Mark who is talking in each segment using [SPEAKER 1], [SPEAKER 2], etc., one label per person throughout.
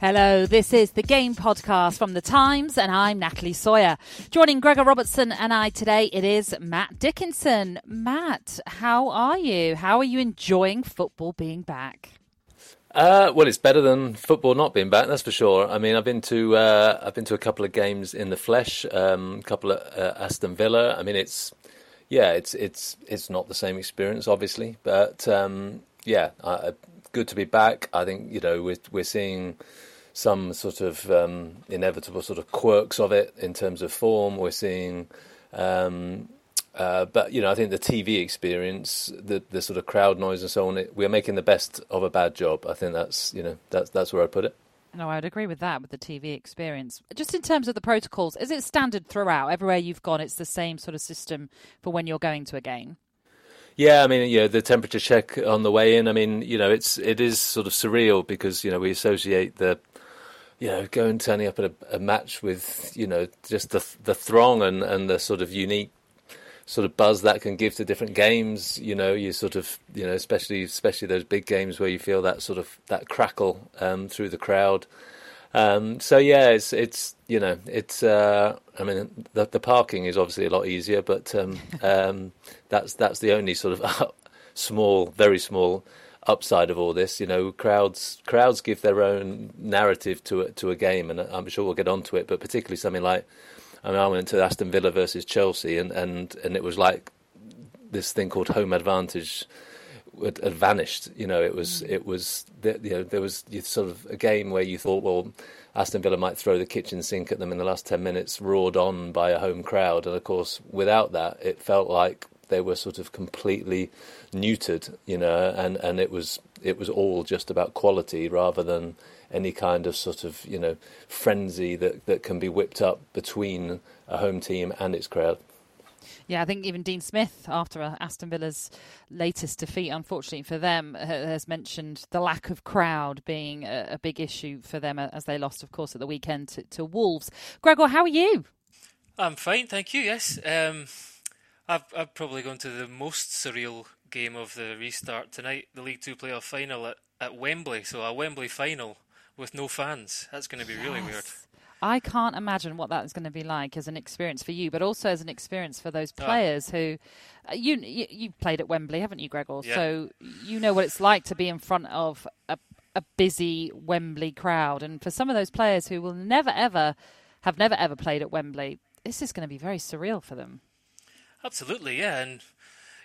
[SPEAKER 1] Hello, this is the Game Podcast from The Times, and I'm Natalie Sawyer. Joining Gregor Robertson and I today, it is Matt Dickinson. Matt, how are you? How are you enjoying football being back?
[SPEAKER 2] Uh, well, it's better than football not being back. That's for sure. I mean, I've been to uh, I've been to a couple of games in the flesh, um, a couple of uh, Aston Villa. I mean, it's yeah, it's it's it's not the same experience, obviously, but um, yeah, good to be back. I think you know we're we're seeing some sort of um, inevitable sort of quirks of it in terms of form. We're seeing, um, uh, but you know, I think the TV experience, the the sort of crowd noise and so on, it, we're making the best of a bad job. I think that's you know that's that's where I put it.
[SPEAKER 1] No, I would agree with that with the TV experience. Just in terms of the protocols, is it standard throughout? Everywhere you've gone, it's the same sort of system for when you're going to a game.
[SPEAKER 2] Yeah, I mean, you know, the temperature check on the way in. I mean, you know, it's it is sort of surreal because you know we associate the you know, going turning up at a, a, match with you know just the the throng and, and the sort of unique sort of buzz that can give to different games. You know, you sort of you know especially especially those big games where you feel that sort of that crackle um, through the crowd. Um, so yeah, it's it's you know it's uh, I mean the, the parking is obviously a lot easier, but um, um that's that's the only sort of small, very small upside of all this. You know, crowds crowds give their own narrative to a, to a game, and I'm sure we'll get onto it. But particularly something like, I mean, I went to Aston Villa versus Chelsea, and and and it was like this thing called home advantage had, had vanished. You know, it was mm. it was you know there was sort of a game where you thought, well. Aston Villa might throw the kitchen sink at them in the last 10 minutes, roared on by a home crowd. And of course, without that, it felt like they were sort of completely neutered, you know, and, and it was it was all just about quality rather than any kind of sort of you know frenzy that, that can be whipped up between a home team and its crowd.
[SPEAKER 1] Yeah, I think even Dean Smith, after Aston Villa's latest defeat, unfortunately for them, has mentioned the lack of crowd being a, a big issue for them as they lost, of course, at the weekend to, to Wolves. Gregor, how are you?
[SPEAKER 3] I'm fine, thank you. Yes, um, I've I've probably gone to the most surreal game of the restart tonight, the League Two playoff final at, at Wembley. So a Wembley final with no fans. That's going to be yes. really weird.
[SPEAKER 1] I can't imagine what that is going to be like as an experience for you, but also as an experience for those ah. players who, uh, you, you you played at Wembley, haven't you, Gregor?
[SPEAKER 3] Yeah.
[SPEAKER 1] So you know what it's like to be in front of a, a busy Wembley crowd, and for some of those players who will never ever have never ever played at Wembley, this is going to be very surreal for them.
[SPEAKER 3] Absolutely, yeah, and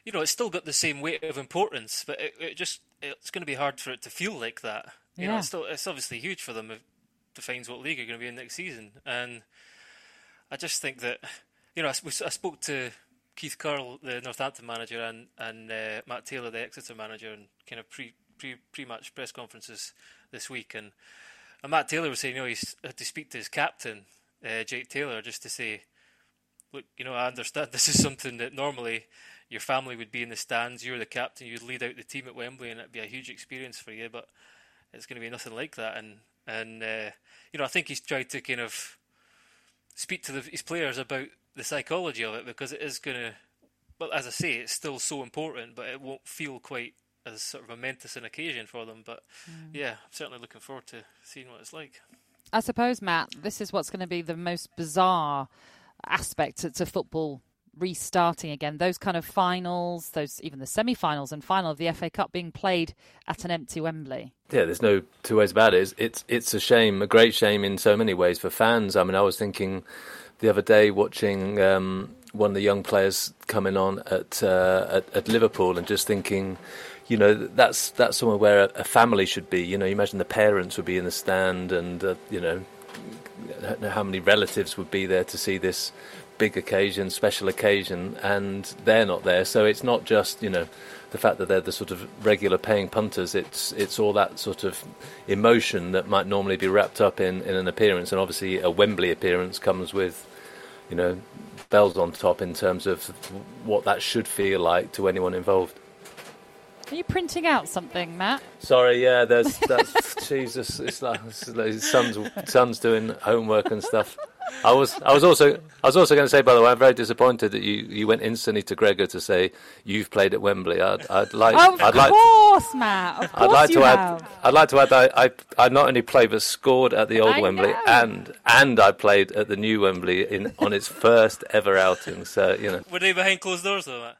[SPEAKER 3] you know it's still got the same weight of importance, but it, it just it's going to be hard for it to feel like that. You yeah. know, it's still it's obviously huge for them. It defines what league you're going to be in next season, and I just think that you know I, I spoke to Keith Curle, the Northampton manager, and and uh, Matt Taylor, the Exeter manager, and kind of pre pre pre match press conferences this week, and, and Matt Taylor was saying, you know, he had to speak to his captain, uh, Jake Taylor, just to say look, you know, I understand this is something that normally your family would be in the stands, you're the captain, you'd lead out the team at Wembley, and it'd be a huge experience for you. But it's going to be nothing like that. And and uh, you know, I think he's tried to kind of speak to the, his players about the psychology of it because it is going to. Well, as I say, it's still so important, but it won't feel quite as sort of a momentous an occasion for them. But mm. yeah, I'm certainly looking forward to seeing what it's like.
[SPEAKER 1] I suppose, Matt, this is what's going to be the most bizarre aspect to, to football restarting again. Those kind of finals, those even the semi-finals and final of the FA Cup being played at an empty Wembley.
[SPEAKER 2] Yeah, there's no two ways about it. It's, it's it's a shame, a great shame in so many ways for fans. I mean, I was thinking the other day watching um, one of the young players coming on at, uh, at, at Liverpool and just thinking. You know that's that's somewhere where a, family should be. You know, you imagine the parents would be in the stand, and uh, you know how many relatives would be there to see this big occasion, special occasion, and they're not there. So it's not just you know the fact that they're the sort of regular paying punters. It's it's all that sort of emotion that might normally be wrapped up in, in an appearance, and obviously a Wembley appearance comes with you know bells on top in terms of what that should feel like to anyone involved.
[SPEAKER 1] Are you printing out something, Matt?
[SPEAKER 2] Sorry, yeah. There's that's Jesus. It's like, it's like son's son's doing homework and stuff. I was, I was also, I was also going to say, by the way, I'm very disappointed that you, you went instantly to Gregor to say you've played at Wembley. I'd, I'd like,
[SPEAKER 1] of
[SPEAKER 2] I'd
[SPEAKER 1] course,
[SPEAKER 2] like,
[SPEAKER 1] Matt. Of course
[SPEAKER 2] I'd like
[SPEAKER 1] you
[SPEAKER 2] to
[SPEAKER 1] have.
[SPEAKER 2] add, I'd like to add, that I, I, I not only played but scored at the old
[SPEAKER 1] I
[SPEAKER 2] Wembley,
[SPEAKER 1] know.
[SPEAKER 2] and and I played at the new Wembley in on its first ever outing. So you know.
[SPEAKER 3] Were they behind closed doors though, Matt?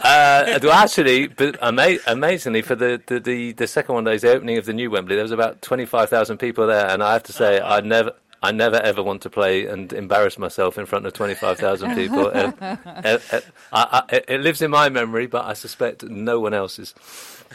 [SPEAKER 2] Uh, actually, but ama- amazingly, for the, the, the, the second one days, opening of the new Wembley, there was about twenty five thousand people there, and I have to say, I never. I never ever want to play and embarrass myself in front of 25,000 people. Uh, uh, uh, I, I, it lives in my memory, but I suspect no one else's.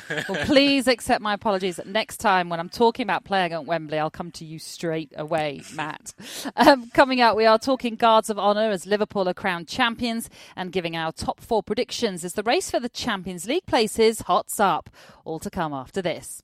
[SPEAKER 1] Well, please accept my apologies. Next time when I'm talking about playing at Wembley, I'll come to you straight away, Matt. Um, coming up, we are talking Guards of Honour as Liverpool are crowned champions and giving our top four predictions as the race for the Champions League places hots up. All to come after this.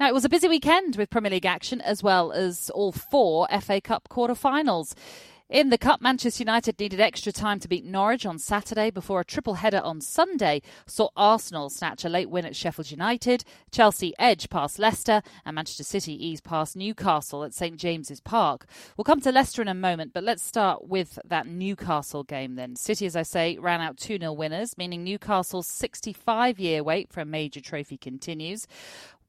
[SPEAKER 1] Now, it was a busy weekend with Premier League action as well as all four FA Cup quarter-finals. In the Cup, Manchester United needed extra time to beat Norwich on Saturday before a triple header on Sunday saw Arsenal snatch a late win at Sheffield United, Chelsea edge past Leicester, and Manchester City ease past Newcastle at St James's Park. We'll come to Leicester in a moment, but let's start with that Newcastle game then. City, as I say, ran out 2 0 winners, meaning Newcastle's 65 year wait for a major trophy continues.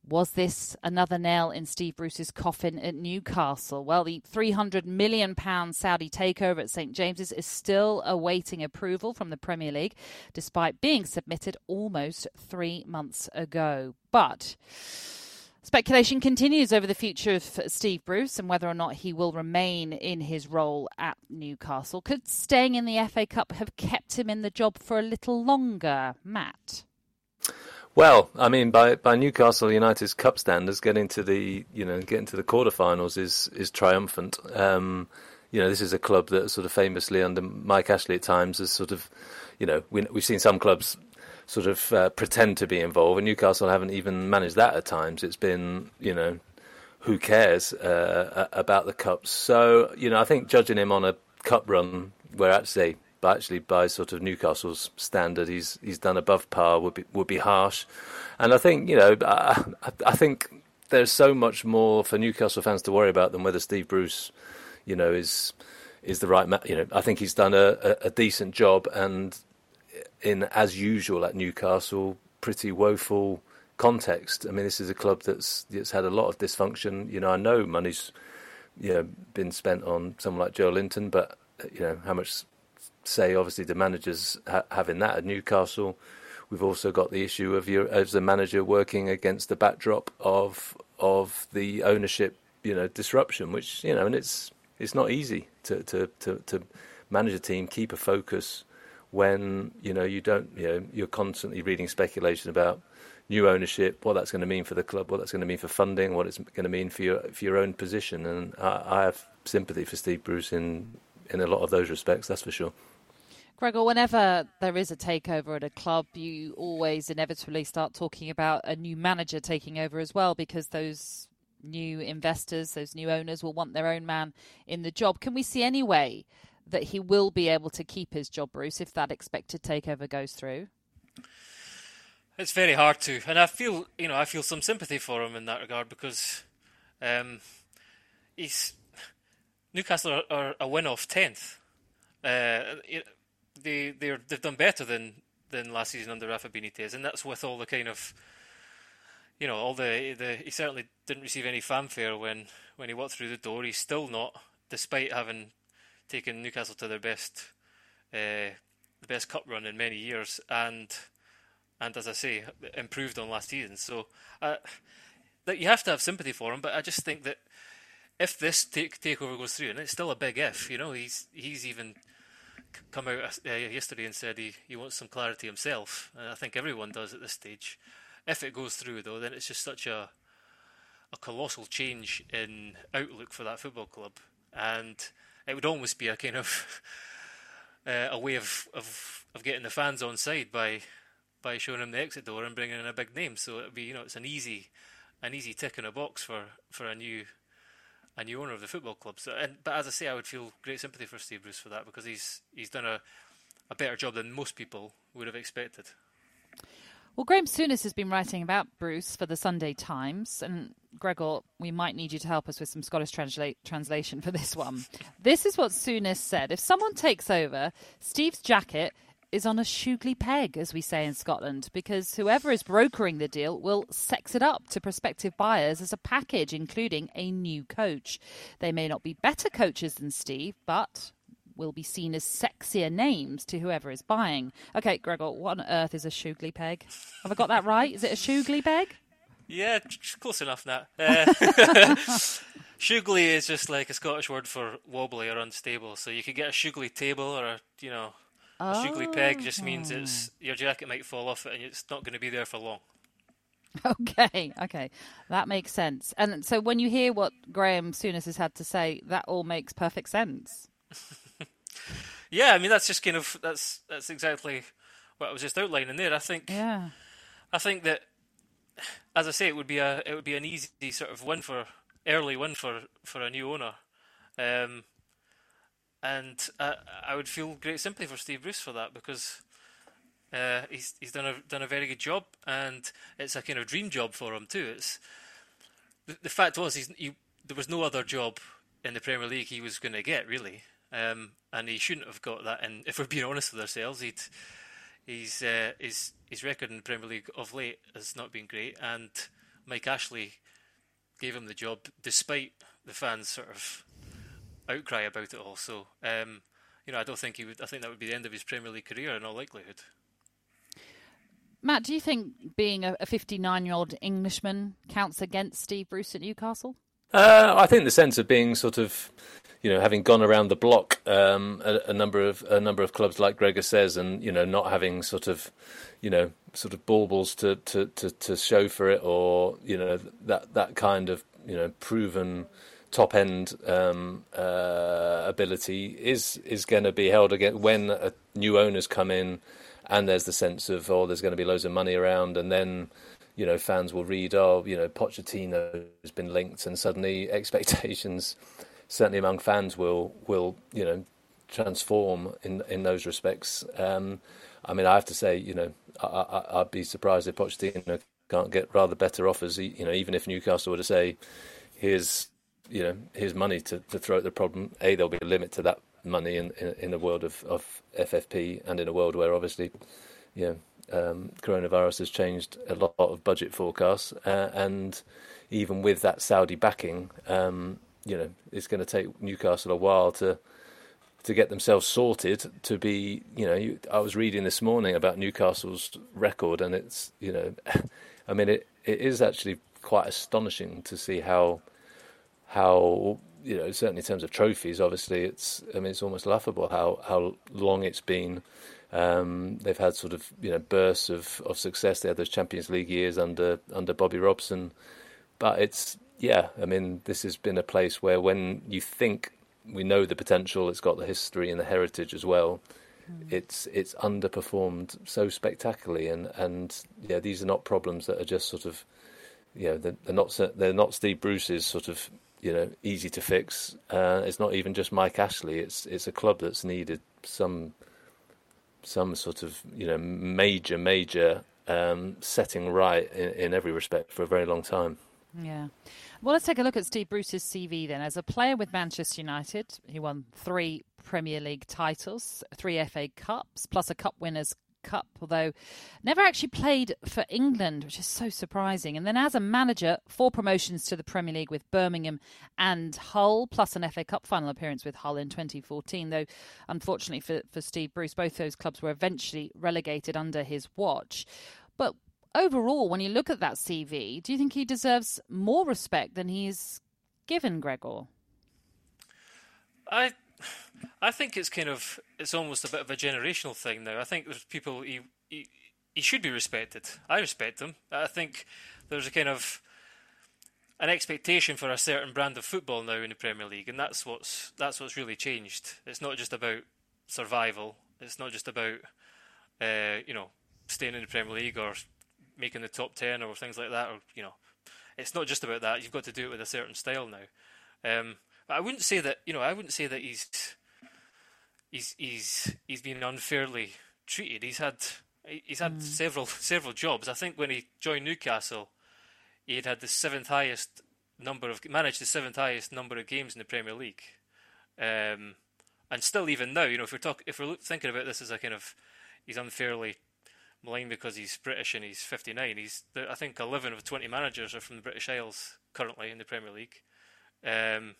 [SPEAKER 1] Was this another nail in Steve Bruce's coffin at Newcastle? Well, the £300 million Saudi takeover at St James's is still awaiting approval from the Premier League, despite being submitted almost three months ago. But Speculation continues over the future of Steve Bruce and whether or not he will remain in his role at Newcastle. Could staying in the FA Cup have kept him in the job for a little longer? Matt?
[SPEAKER 2] Well, I mean, by, by Newcastle United's cup standards, getting to the you know getting to the quarterfinals is is triumphant. Um, you know, this is a club that sort of famously under Mike Ashley at times has sort of, you know, we, we've seen some clubs sort of uh, pretend to be involved, and Newcastle haven't even managed that at times. It's been, you know, who cares uh, about the cups? So, you know, I think judging him on a cup run where actually but actually by sort of Newcastle's standard, he's he's done above par would be would be harsh, and I think you know I, I think there's so much more for Newcastle fans to worry about than whether Steve Bruce, you know, is is the right man. You know, I think he's done a, a, a decent job, and in as usual at Newcastle, pretty woeful context. I mean, this is a club that's that's had a lot of dysfunction. You know, I know money's you know been spent on someone like Joelinton, but you know how much say obviously the managers ha- having that at Newcastle. We've also got the issue of your as a manager working against the backdrop of of the ownership, you know, disruption, which you know, and it's it's not easy to to to, to manage a team, keep a focus when you know you don't, you know, you're constantly reading speculation about new ownership, what that's going to mean for the club, what that's going to mean for funding, what it's going to mean for your for your own position, and I, I have sympathy for Steve Bruce in in a lot of those respects. That's for sure.
[SPEAKER 1] Gregor, whenever there is a takeover at a club, you always inevitably start talking about a new manager taking over as well, because those new investors, those new owners will want their own man in the job. Can we see any way that he will be able to keep his job, Bruce, if that expected takeover goes through?
[SPEAKER 3] It's very hard to, and I feel you know I feel some sympathy for him in that regard because um, he's Newcastle are, are a win off tenth. Uh, they they they've done better than than last season under Rafa Benitez, and that's with all the kind of you know, all the, the he certainly didn't receive any fanfare when, when he walked through the door. He's still not, despite having taken Newcastle to their best uh, the best cup run in many years, and and as I say, improved on last season. So uh, that you have to have sympathy for him. But I just think that if this take takeover goes through, and it's still a big if, you know, he's he's even come out uh, yesterday and said he, he wants some clarity himself. And I think everyone does at this stage. If it goes through, though, then it's just such a a colossal change in outlook for that football club, and it would almost be a kind of uh, a way of, of of getting the fans on side by by showing them the exit door and bringing in a big name. So it'd be you know it's an easy an easy tick in a box for, for a new a new owner of the football club. So, and, but as I say, I would feel great sympathy for Steve Bruce for that because he's he's done a, a better job than most people would have expected.
[SPEAKER 1] Well, Graham Souness has been writing about Bruce for the Sunday Times, and Gregor, we might need you to help us with some Scottish transla- translation for this one. this is what Souness said: If someone takes over, Steve's jacket is on a shugly peg, as we say in Scotland, because whoever is brokering the deal will sex it up to prospective buyers as a package, including a new coach. They may not be better coaches than Steve, but will be seen as sexier names to whoever is buying. Okay, Gregor, what on earth is a shugly peg? Have I got that right? Is it a shugly peg?
[SPEAKER 3] Yeah, close enough now. Uh, shugly is just like a Scottish word for wobbly or unstable. So you could get a shugly table or a, you know, a shugly peg just means it's your jacket might fall off it and it's not going to be there for long.
[SPEAKER 1] Okay, okay, that makes sense. And so when you hear what Graham Souness has had to say, that all makes perfect sense.
[SPEAKER 3] yeah, I mean that's just kind of that's that's exactly what I was just outlining there. I think.
[SPEAKER 1] Yeah.
[SPEAKER 3] I think that, as I say, it would be a it would be an easy sort of win for early win for for a new owner. Um, and uh, I would feel great sympathy for Steve Bruce for that because uh, he's he's done a done a very good job, and it's a kind of dream job for him too. It's the, the fact was he's he, there was no other job in the Premier League he was going to get really, um, and he shouldn't have got that. And if we're being honest with ourselves, he'd he's uh, his his record in the Premier League of late has not been great, and Mike Ashley gave him the job despite the fans sort of outcry about it all. So, um, you know, I don't think he would. I think that would be the end of his Premier League career in all likelihood.
[SPEAKER 1] Matt, do you think being a 59 year old Englishman counts against Steve Bruce at Newcastle?
[SPEAKER 2] Uh, I think the sense of being sort of, you know, having gone around the block um, a, a, number of a number of clubs, like Gregor says, and you know, not having sort of, you know, sort of baubles to, to, to, to show for it, or you know, that that kind of you know proven top end um, uh, ability is is going to be held against when new owners come in, and there's the sense of oh, there's going to be loads of money around, and then you know fans will read oh, you know Pochettino has been linked, and suddenly expectations, certainly among fans, will will you know transform in in those respects. Um, I mean, I have to say, you know, I, would be surprised if Pochettino can't get rather better offers. You know, even if Newcastle were to say, "Here's you know his money to, to throw at the problem. A, there'll be a limit to that money in in, in the world of, of FFP and in a world where obviously, you know, um, coronavirus has changed a lot of budget forecasts, uh, and even with that Saudi backing, um, you know, it's going to take Newcastle a while to to get themselves sorted. To be, you know, you, I was reading this morning about Newcastle's record, and it's, you know, I mean, it it is actually quite astonishing to see how how you know certainly in terms of trophies, obviously it's I mean it's almost laughable how how long it's been. Um, they've had sort of you know bursts of, of success. They had those Champions League years under under Bobby Robson, but it's yeah. I mean this has been a place where when you think we know the potential, it's got the history and the heritage as well. Mm. It's it's underperformed so spectacularly, and and yeah, these are not problems that are just sort of you know they're, they're not they're not Steve Bruce's sort of you know easy to fix. Uh, it's not even just Mike Ashley. It's it's a club that's needed some some sort of you know major major um, setting right in, in every respect for a very long time.
[SPEAKER 1] Yeah. Well, let's take a look at Steve Bruce's CV then. As a player with Manchester United, he won three Premier League titles, three FA Cups, plus a Cup Winners' Cup, although never actually played for England, which is so surprising. And then as a manager, four promotions to the Premier League with Birmingham and Hull, plus an FA Cup final appearance with Hull in 2014. Though, unfortunately for, for Steve Bruce, both those clubs were eventually relegated under his watch. But overall, when you look at that CV, do you think he deserves more respect than he's given Gregor?
[SPEAKER 3] I I think it's kind of it's almost a bit of a generational thing now. I think there's people he he, he should be respected. I respect him. I think there's a kind of an expectation for a certain brand of football now in the Premier League, and that's what's that's what's really changed. It's not just about survival. It's not just about uh, you know staying in the Premier League or making the top ten or things like that. Or you know, it's not just about that. You've got to do it with a certain style now. Um, but I wouldn't say that you know I wouldn't say that he's he's he's he's been unfairly treated. He's had he's had mm. several several jobs. I think when he joined Newcastle, he had had the seventh highest number of managed the seventh highest number of games in the Premier League. Um, and still, even now, you know, if we're talk, if we're thinking about this as a kind of he's unfairly maligned because he's British and he's 59. He's I think 11 of 20 managers are from the British Isles currently in the Premier League. Um,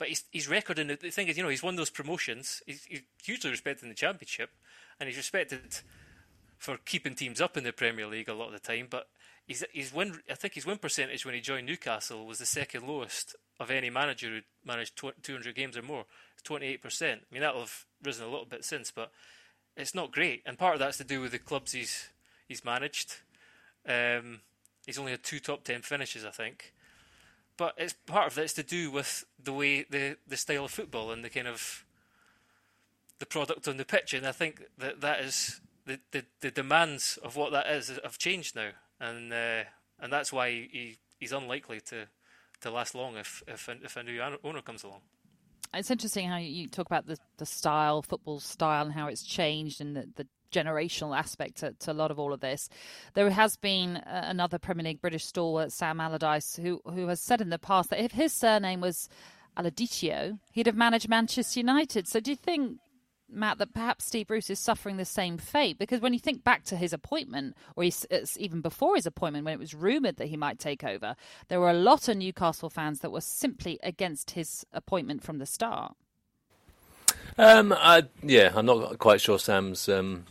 [SPEAKER 3] but his, his record, and the thing is, you know, he's won those promotions. He's, he's hugely respected in the Championship, and he's respected for keeping teams up in the Premier League a lot of the time. But his, his win, I think his win percentage when he joined Newcastle was the second lowest of any manager who managed 200 games or more. It's 28%. I mean, that'll have risen a little bit since, but it's not great. And part of that's to do with the clubs he's he's managed. Um, he's only had two top 10 finishes, I think but it's part of it's to do with the way the the style of football and the kind of the product on the pitch, and I think that that is the the, the demands of what that is have changed now, and uh, and that's why he he's unlikely to to last long if if if a new owner comes along.
[SPEAKER 1] It's interesting how you talk about the the style, football style, and how it's changed, and the, the generational aspect to, to, a lot of all of this. There has been uh, another Premier League British stalwart, Sam Allardyce, who who has said in the past that if his surname was Allardici, he'd have managed Manchester United. So do you think, Matt, that perhaps Steve Bruce is suffering the same fate? Because when you think back to his appointment, or even before his appointment, when it was rumoured that he might take over, there were a lot of Newcastle fans that were simply against his appointment from the start.
[SPEAKER 2] Um, I, yeah, I'm not quite sure Sam's um,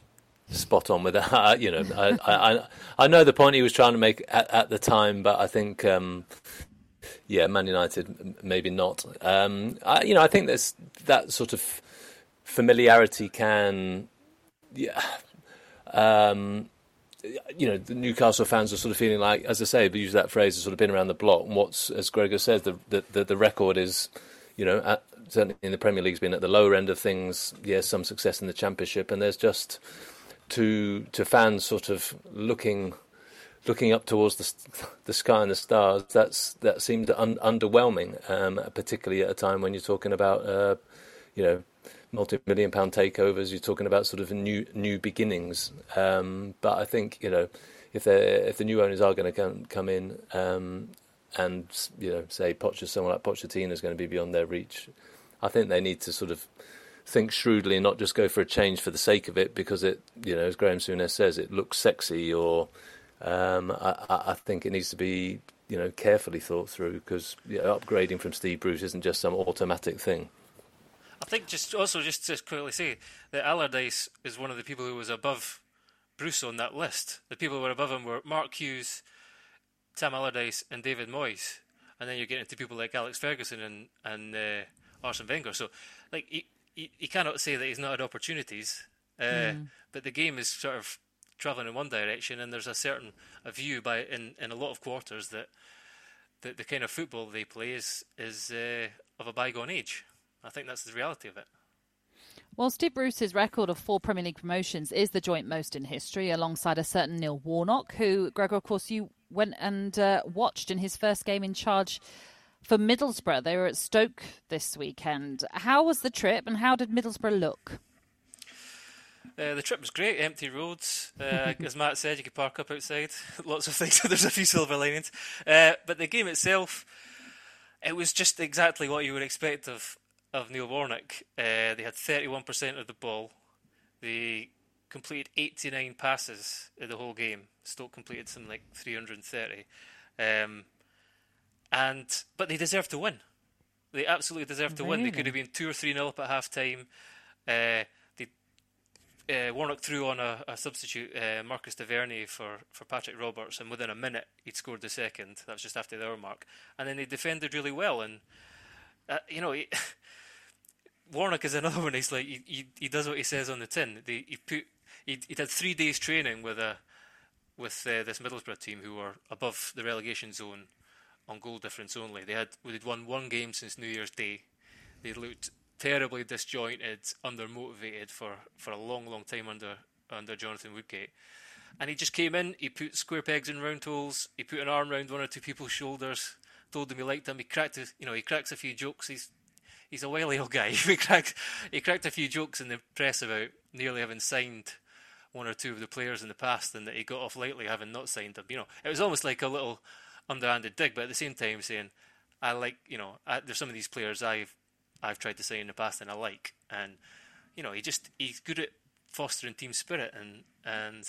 [SPEAKER 2] spot on with that. you know, I, I, I know the point he was trying to make at, at the time, but I think, um, yeah, Man United maybe not. Um, I, you know, I think there's that sort of familiarity can, yeah. Um, you know, the Newcastle fans are sort of feeling like, as I say, we use that phrase, has sort of been around the block. And what's, as Gregor says, the, the, the record is, you know, at, certainly in the Premier League's been at the lower end of things. Yes, some success in the Championship, and there's just to to fans sort of looking looking up towards the the sky and the stars. That's that seemed un, underwhelming, um, particularly at a time when you're talking about uh, you know multi-million pound takeovers. You're talking about sort of new new beginnings. Um, but I think you know if they if the new owners are going to come come in um, and you know say Poch, someone like Pochettino is going to be beyond their reach, I think they need to sort of think shrewdly and not just go for a change for the sake of it because it, you know, as Graham Souness says, it looks sexy or um, I, I, think it needs to be, you know, carefully thought through because you know, upgrading from Steve Bruce isn't just some automatic thing.
[SPEAKER 3] I think just also just to quickly say that Allardyce is one of the people who was above Bruce on that list. The people who were above him were Mark Hughes, Sam Allardyce, and David Moyes. And then you get into people like Alex Ferguson and and uh, Arsene Wenger. So, like, he, he, cannot say that he's not had opportunities, uh, mm. but the game is sort of travelling in one direction, and there's a certain a view by in, in a lot of quarters that the, the kind of football they play is is uh, of a bygone age. I think that's the reality of it.
[SPEAKER 1] Well, Steve Bruce's record of four Premier League promotions is the joint most in history, alongside a certain Neil Warnock, who, Gregor, of course, you went and uh, watched in his first game in charge for Middlesbrough. They were at Stoke this weekend. How was the trip and how did Middlesbrough look?
[SPEAKER 3] Uh, the trip was great, empty roads. Uh, as Matt said, you could park up outside. Lots of things. There's a few silver linings. Uh, but the game itself, it was just exactly what you would expect of, of Neil Warnock. Uh, they had 31% of the ball. They completed 89 passes in the whole game. Stoke completed something like 330. Um, and but they deserve to win. They absolutely deserve to really? win. They could have been two or three nil up at half time. Uh, uh, Warnock threw on a, a substitute, uh, Marcus Tavernier, for, for Patrick Roberts, and within a minute he'd scored the second. That was just after the hour mark. And then they defended really well. And, uh, you know, he, Warnock is another one. He's like, he, he, he, does what he says on the tin. They, he put he, he had three days training with a with uh, this Middlesbrough team who were above the relegation zone on goal difference only. They had they'd won one game since New Year's Day. They looked terribly disjointed, undermotivated for, for a long, long time under under Jonathan Woodgate. And he just came in, he put square pegs in round holes, he put an arm round one or two people's shoulders, told them he liked them, he cracked you know, he cracks a few jokes, he's he's a wily old guy. he cracked he cracked a few jokes in the press about nearly having signed one or two of the players in the past and that he got off lightly having not signed them. You know, it was almost like a little underhanded dig, but at the same time saying, I like, you know, I, there's some of these players I've I've tried to say in the past and I like. And you know, he just he's good at fostering team spirit and and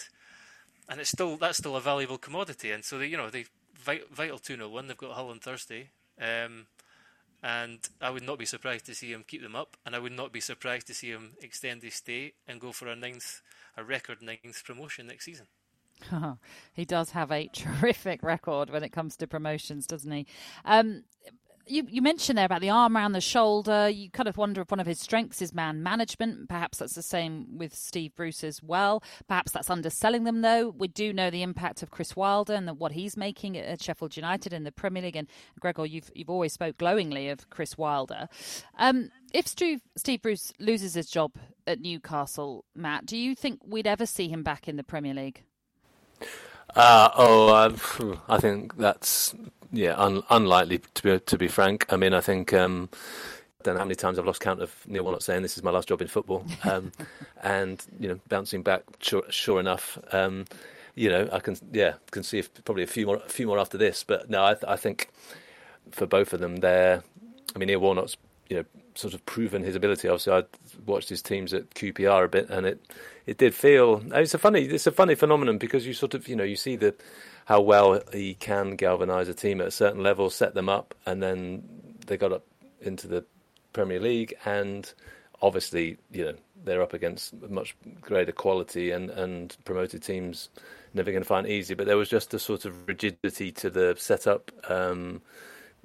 [SPEAKER 3] and it's still that's still a valuable commodity. And so they, you know, they vital two 0 one. They've got Hull on Thursday. Um, and I would not be surprised to see him keep them up, and I would not be surprised to see him extend his stay and go for a ninth, a record ninth promotion next season.
[SPEAKER 1] he does have a terrific record when it comes to promotions, doesn't he? Um, you, you mentioned there about the arm around the shoulder. You kind of wonder if one of his strengths is man management. Perhaps that's the same with Steve Bruce as well. Perhaps that's underselling them, though. We do know the impact of Chris Wilder and what he's making at Sheffield United in the Premier League. And Gregor, you've you've always spoke glowingly of Chris Wilder. Um, if Steve, Steve Bruce loses his job at Newcastle, Matt, do you think we'd ever see him back in the Premier League?
[SPEAKER 2] Uh, oh, uh, I think that's yeah, un- unlikely to be to be frank. I mean, I think um, I don't know how many times I've lost count of Neil Warnock saying this is my last job in football, um, and you know, bouncing back. Sure, sure enough, um, you know, I can yeah can see if, probably a few more a few more after this. But no, I, I think for both of them, they're. I mean, Neil Warnock's you know sort of proven his ability. Obviously, I watched his teams at QPR a bit, and it it did feel it's a funny it's a funny phenomenon because you sort of you know you see the how well he can galvanise a team at a certain level, set them up, and then they got up into the Premier League, and obviously, you know, they're up against much greater quality, and, and promoted teams never going to find easy. But there was just a sort of rigidity to the setup. Um,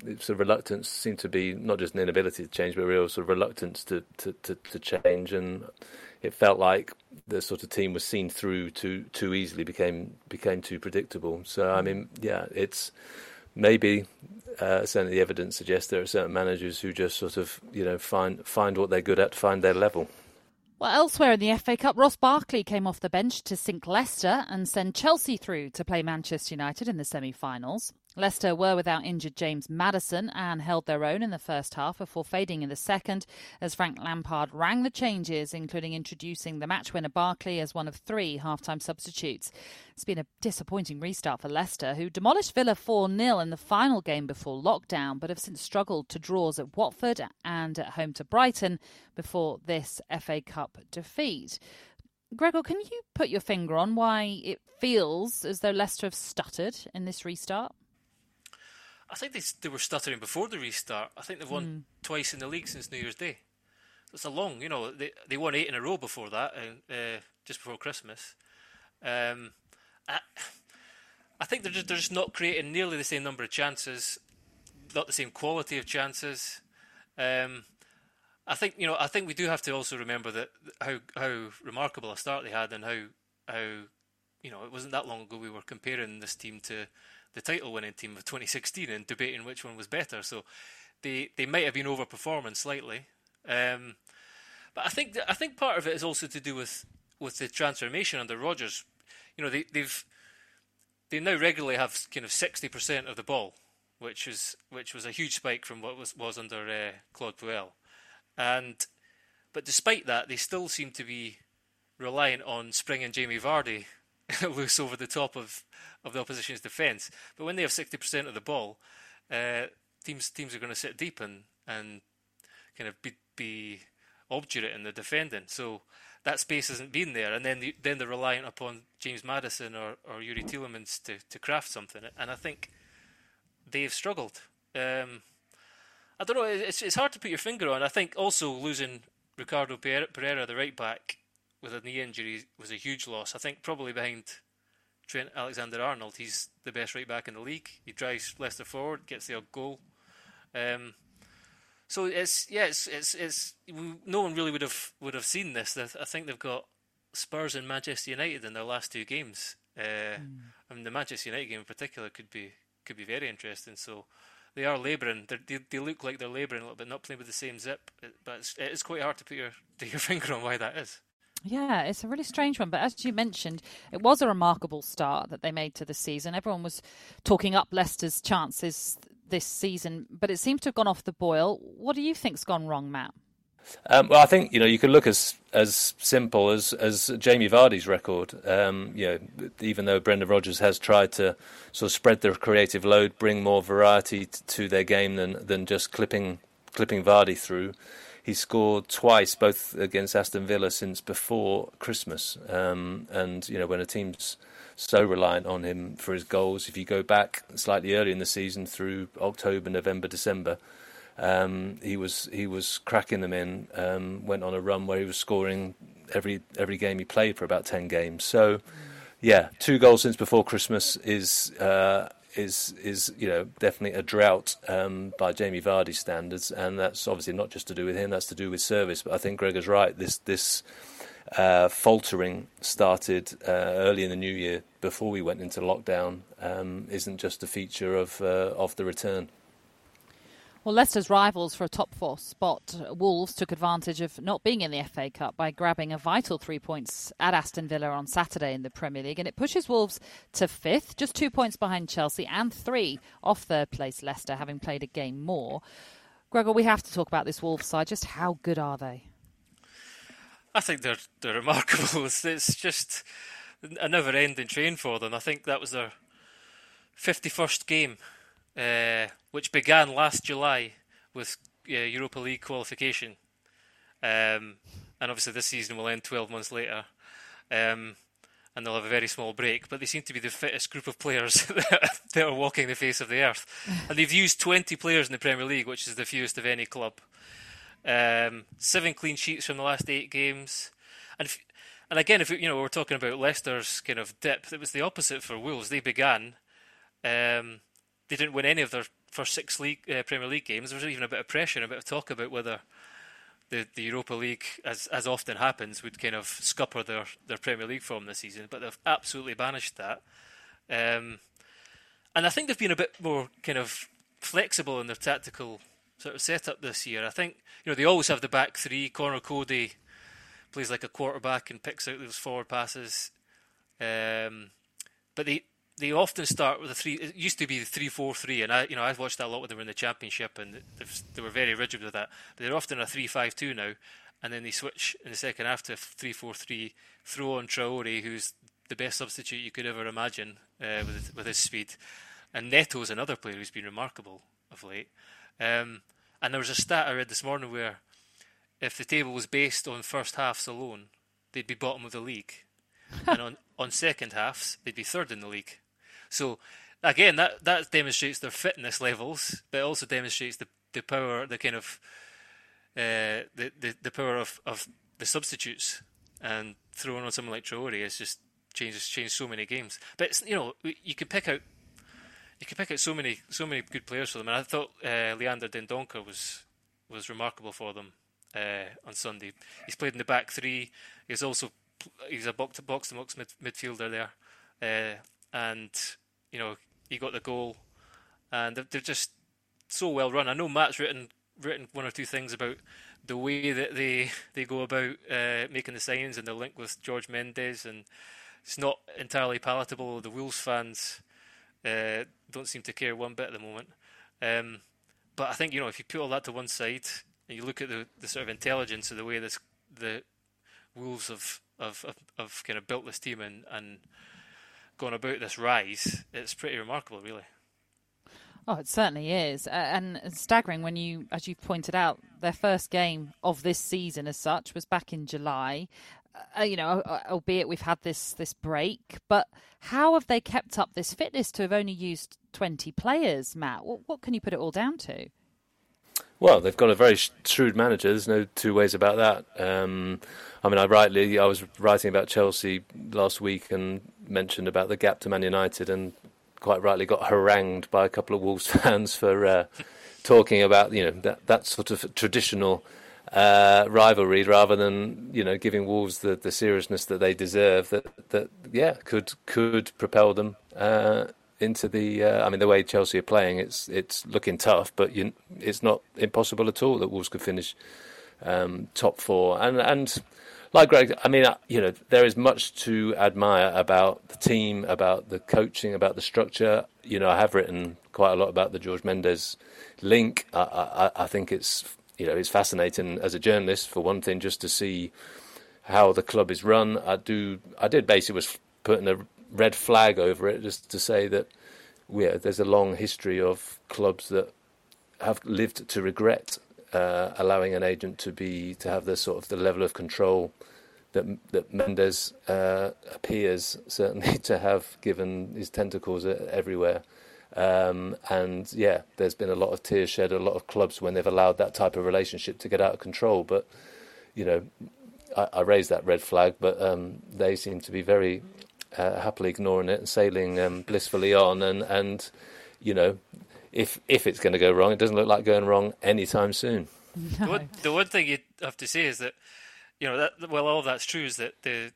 [SPEAKER 2] sort of reluctance seemed to be not just an inability to change, but a real sort of reluctance to, to, to, to change. And it felt like the sort of team was seen through too too easily, became became too predictable. So I mean, yeah, it's maybe uh, certainly the evidence suggests there are certain managers who just sort of you know find find what they're good at, find their level.
[SPEAKER 1] Well, elsewhere in the FA Cup, Ross Barkley came off the bench to sink Leicester and send Chelsea through to play Manchester United in the semi finals. Leicester were without injured James Maddison and held their own in the first half before fading in the second as Frank Lampard rang the changes, including introducing the match winner Barkley as one of three half-time substitutes. It's been a disappointing restart for Leicester, who demolished Villa 4 0 in the final game before lockdown, but have since struggled to draws at Watford and at home to Brighton before this FA Cup defeat. Gregor, can you put your finger on why it feels as though Leicester have stuttered in this restart?
[SPEAKER 3] I think they they were stuttering before the restart. I think they've won mm. twice in the league since New Year's Day. So it's a long, you know, they they won eight in a row before that, uh, uh, just before Christmas. Um, I, I think they're just, they're just not creating nearly the same number of chances, not the same quality of chances. Um, I think you know. I think we do have to also remember that how how remarkable a start they had, and how how you know it wasn't that long ago we were comparing this team to the title winning team of 2016 and debating which one was better. So they they might have been overperforming slightly. Um, but I think I think part of it is also to do with with the transformation under Rodgers. You know, they, they've they now regularly have kind of 60% of the ball, which was which was a huge spike from what was was under uh, Claude Puel. And but despite that, they still seem to be reliant on Spring and Jamie Vardy loose over the top of, of the opposition's defence. But when they have 60% of the ball, uh, teams teams are going to sit deep and, and kind of be, be obdurate in the defending. So that space hasn't been there, and then the, then they're reliant upon James Maddison or, or Youri Tielemans to, to craft something. And I think they've struggled. Um, I don't know. It's it's hard to put your finger on. I think also losing Ricardo Pereira, the right back, with a knee injury was a huge loss. I think probably behind Trent Alexander Arnold, he's the best right back in the league. He drives Leicester forward, gets the odd goal. Um, so it's yeah, it's it's it's no one really would have would have seen this. I think they've got Spurs and Manchester United in their last two games. Uh, mm. I mean, the Manchester United game in particular could be could be very interesting. So they are labouring. They they look like they're labouring a little bit, not playing with the same zip. But it's, it is quite hard to put your to your finger on why that is.
[SPEAKER 1] Yeah, it's a really strange one. But as you mentioned, it was a remarkable start that they made to the season. Everyone was talking up Leicester's chances this season, but it seems to have gone off the boil. What do you think's gone wrong, Matt?
[SPEAKER 2] Um, well, I think you know you could look as as simple as as Jamie Vardy's record. Um, you know, even though Brendan Rodgers has tried to sort of spread the creative load, bring more variety t- to their game than than just clipping clipping Vardy through. He scored twice, both against Aston Villa since before Christmas. Um, and you know, when a team's so reliant on him for his goals. If you go back slightly early in the season through October, November, December, um, he was he was cracking them in. Um, went on a run where he was scoring every every game he played for about ten games. So, yeah, two goals since before Christmas is. Uh, is is you know definitely a drought um, by Jamie Vardy standards, and that's obviously not just to do with him. That's to do with service. But I think Gregor's right. This this uh, faltering started uh, early in the new year before we went into lockdown um, isn't just a feature of uh, of the return.
[SPEAKER 1] Well, Leicester's rivals for a top four spot, Wolves, took advantage of not being in the FA Cup by grabbing a vital three points at Aston Villa on Saturday in the Premier League, and it pushes Wolves to fifth, just two points behind Chelsea, and three off third place Leicester, having played a game more. Gregor, we have to talk about this Wolves side. Just how good are they?
[SPEAKER 3] I think they're they're remarkable. It's, just a never-ending train for them. I think that was their fifty-first game, uh, which began last July with uh, Europa League qualification, um, and obviously this season will end twelve months later. Um, and they'll have a very small break, but they seem to be the fittest group of players that are walking the face of the earth. And they've used 20 players in the Premier League, which is the fewest of any club. Um, seven clean sheets from the last eight games, and if, and again, if you know we're talking about Leicester's kind of dip, it was the opposite for Wolves. They began, um, they didn't win any of their first six league uh, Premier League games. There was even a bit of pressure and a bit of talk about whether the, the Europa League, as as often happens, would kind of scupper their, their Premier League form this season. But they've absolutely banished that. Um, and I think they've been a bit more kind of flexible in their tactical sort of setup this year. I think you know they always have the back three. Conor Coady plays like a quarterback and picks out those forward passes. Um, but they they often start with a three. It used to be the three four three, and I you know I watched that a lot when they were in the championship, and they were very rigid with that. But they're often a three five two now, and then they switch in the second half to three four three. Throw on Traore, who's the best substitute you could ever imagine uh, with with his speed, and Neto is another player who's been remarkable of late. Um, and there was a stat I read this morning where if the table was based on first halves alone, they'd be bottom of the league, and on, on second halves they'd be third in the league. So again, that that demonstrates their fitness levels, but also demonstrates the the power, the kind of uh, the, the the power of, of the substitutes and throwing on someone like Traore has just changes changed so many games. But you know, you can pick out you can pick out so many so many good players for them. And I thought uh, Leander Dendoncker was was remarkable for them uh, on Sunday. He's played in the back three. He's also he's a box to box to box midfielder there, uh, and you know he got the goal, and they're, they're, just so well run. I know Matt's written written one or two things about the way that they they go about uh, making the signs and the link with Jorge Mendes, and it's not entirely palatable. The Wolves fans uh, don't seem to care one bit at the moment. Um, but I think you know if you put all that to one side and you look at the, the sort of intelligence of the way this the Wolves have have, have, have kind of built this team and, and gone about this rise, it's pretty remarkable, really.
[SPEAKER 1] Oh, it certainly is, uh, and staggering when you, as you've pointed out, their first game of this season, as such, was back in July. uh, you know, albeit we've had this this break, but how have they kept up this fitness to have only used 20 players, Matt? What, what can you put it all down to?
[SPEAKER 2] Well, they've got a very shrewd manager. There's no two ways about that. Um, I mean, I rightly, I was writing about Chelsea last week and mentioned about the gap to Man United, and quite rightly got harangued by a couple of Wolves fans for uh, talking about you know that that sort of traditional uh, rivalry rather than you know giving Wolves the, the seriousness that they deserve. That that yeah could could propel them uh, into the. Uh, I mean, the way Chelsea are playing, it's it's looking tough, but you, it's not impossible at all that Wolves could finish um, top four. And and like Greg, I mean, uh, you know, there is much to admire about the team, about the coaching, about the structure. You know, I have written quite a lot about the Jorge Mendes link. I, I, I think it's you know it's fascinating as a journalist for one thing just to see how the club is run. I do I did basically was putting a red flag over it just to say that yeah, there's a long history of clubs that have lived to regret uh, allowing an agent to be to have the sort of the level of control that that Mendes uh, appears certainly to have, given his tentacles everywhere. Um, and yeah, there's been a lot of tears shed, a lot of clubs when they've allowed that type of relationship to get out of control. But you know, I, I raised that red flag, but um, they seem to be very uh, happily ignoring it and sailing um, blissfully on. And and you know, if if it's going to go wrong, it doesn't look like going wrong anytime soon.
[SPEAKER 3] No. The, one, the one thing you have to say is that you know that well, all that's true is that the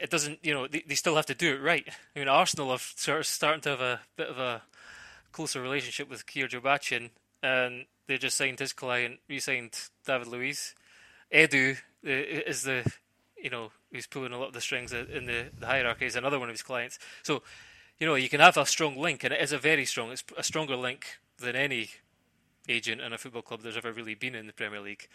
[SPEAKER 3] it doesn't, you know, they, they still have to do it right. I mean, Arsenal have sort of starting to have a bit of a closer relationship with Kia Joorabchian, and they just signed his client, re-signed David Luiz. Edu is the, you know, who's pulling a lot of the strings in the, the hierarchy is another one of his clients. So, you know, you can have a strong link, and it is a very strong, it's a stronger link than any agent in a football club there's ever really been in the Premier League.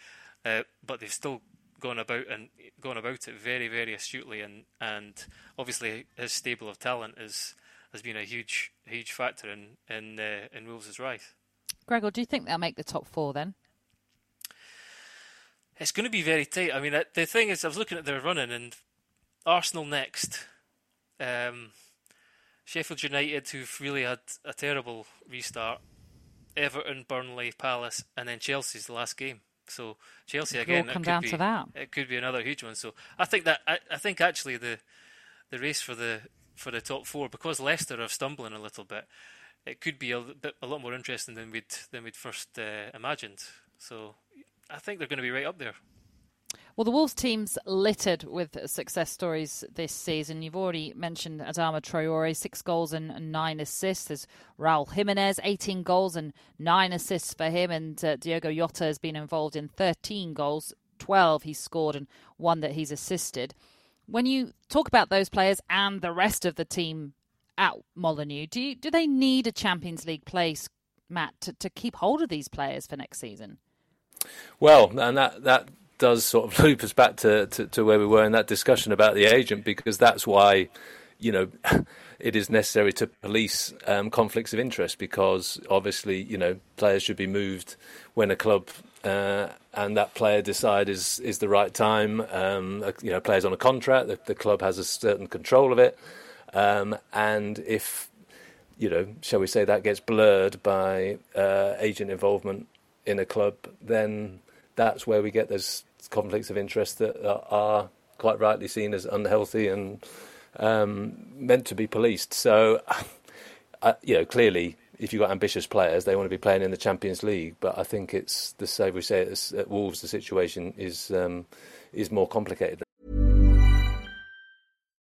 [SPEAKER 3] Uh, but they've still gone about and gone about it very, very astutely, and and obviously his stable of talent is has been a huge, huge factor in in uh, in Wolves' rise.
[SPEAKER 1] Gregor, do you think they'll make the top four then?
[SPEAKER 3] It's going to be very tight. I mean, the thing is, I was looking at their running, and Arsenal next, um, Sheffield United, who've really had a terrible restart, Everton, Burnley, Palace, and then Chelsea's the last game. So Chelsea again,
[SPEAKER 1] come down
[SPEAKER 3] be,
[SPEAKER 1] to that.
[SPEAKER 3] It could be another huge one. So I think that I, I think actually the the race for the for the top four because Leicester are stumbling a little bit. It could be a bit a lot more interesting than we'd than we'd first uh, imagined. So I think they're going to be right up there.
[SPEAKER 1] Well, the Wolves team's littered with success stories this season. You've already mentioned Adama Traore, six goals and nine assists. There's Raul Jimenez, 18 goals and nine assists for him. And uh, Jota has been involved in 13 goals, 12 he's scored, and one that he's assisted. When you talk about those players and the rest of the team at Molineux, do, you, do they need a Champions League place, Matt, to, to keep hold of these players for next season?
[SPEAKER 2] Well, and that, that does sort of loop us back to, to, to, where we were in that discussion about the agent, because that's why, you know, it is necessary to police um, conflicts of interest, because obviously, you know, players should be moved when a club uh, and that player decide is is the right time. Um, you know, players on a contract, the, the, club has a certain control of it, um, and if you know, shall we say, that gets blurred by uh, agent involvement in a club, then that's where we get those conflicts of interest that are quite rightly seen as unhealthy and um, meant to be policed. So, you know, clearly, if you've got ambitious players, they want to be playing in the Champions League. But I think it's the same we say at Wolves, the situation is um, is more complicated.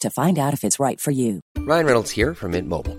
[SPEAKER 4] to find out if it's right for you.
[SPEAKER 5] Ryan Reynolds here from Mint Mobile.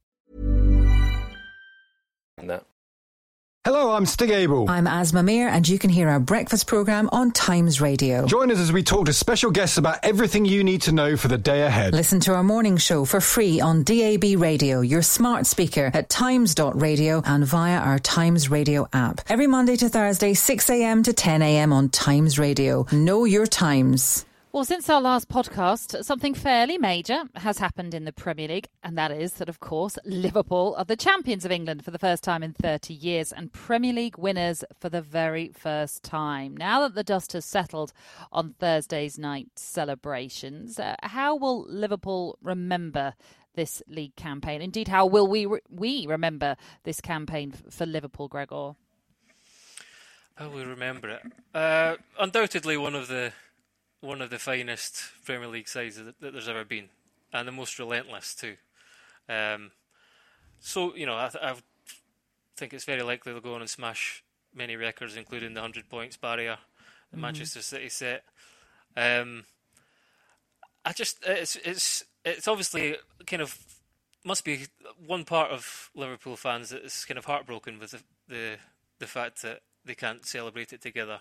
[SPEAKER 2] No.
[SPEAKER 6] Hello, I'm Stig Abell.
[SPEAKER 7] I'm Aasmah Mir, and you can hear our breakfast programme on Times Radio.
[SPEAKER 6] Join us as we talk to special guests about everything you need to know for the day ahead.
[SPEAKER 7] Listen to our morning show for free on DAB Radio, your smart speaker at times.radio and via our Times Radio app. Every Monday to Thursday, 6am to 10am on Times Radio. Know your times.
[SPEAKER 1] Well, since our last podcast, something fairly major has happened in the Premier League, and that is that, of course, Liverpool are the champions of England for the first time in 30 years and Premier League winners for the very first time. Now that the dust has settled on Thursday's night celebrations, uh, how will Liverpool remember this league campaign? Indeed, how will we re- we remember this campaign f- for Liverpool, Gregor?
[SPEAKER 3] How will we remember it? Uh, undoubtedly, one of the one of the finest Premier League sides that, that there's ever been, and the most relentless too. Um, so you know, I, th- I think it's very likely they'll go on and smash many records, including the hundred points barrier that
[SPEAKER 1] Mhm.
[SPEAKER 3] Manchester City set. Um, I just it's it's it's obviously kind of must be one part of Liverpool fans that is kind of heartbroken with the the, the fact that they can't celebrate it together.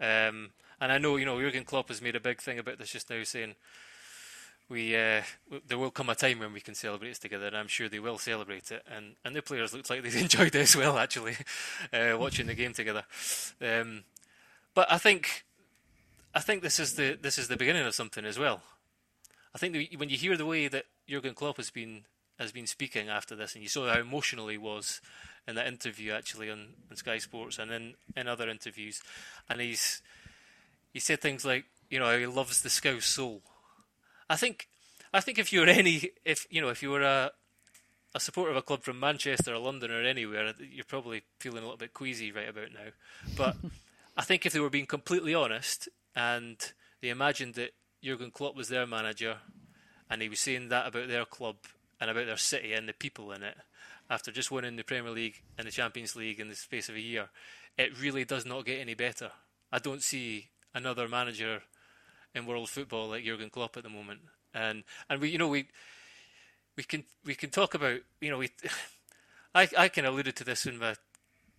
[SPEAKER 3] Um, and I know you know Jurgen Klopp has made a big thing about this just now, saying we uh, there will come a time when we can celebrate it together, and I'm sure they will celebrate it. And and the players looked like they enjoyed it as well, actually, uh, watching the game together. Um, but I think I think this is the this is the beginning of something as well. I think when you hear the way that Jurgen Klopp has been has been speaking after this, and you saw how emotional he was in that interview actually on, on Sky Sports and in, in other interviews, and he's he said things like, you know, he loves the Scouse soul. I think I think if you were any if you know if you were a a supporter of a club from Manchester or London or anywhere, you're probably feeling a little bit queasy right about now. But I think if they were being completely honest and they imagined that Jurgen Klopp was their manager and he was saying that about their club and about their city and the people in it after just winning the Premier League and the Champions League in the space of a year, it really does not get any better. I don't see another manager in world football like Jurgen Klopp at the moment. And and we you know we we can we can talk about you know we I I of alluded to this in my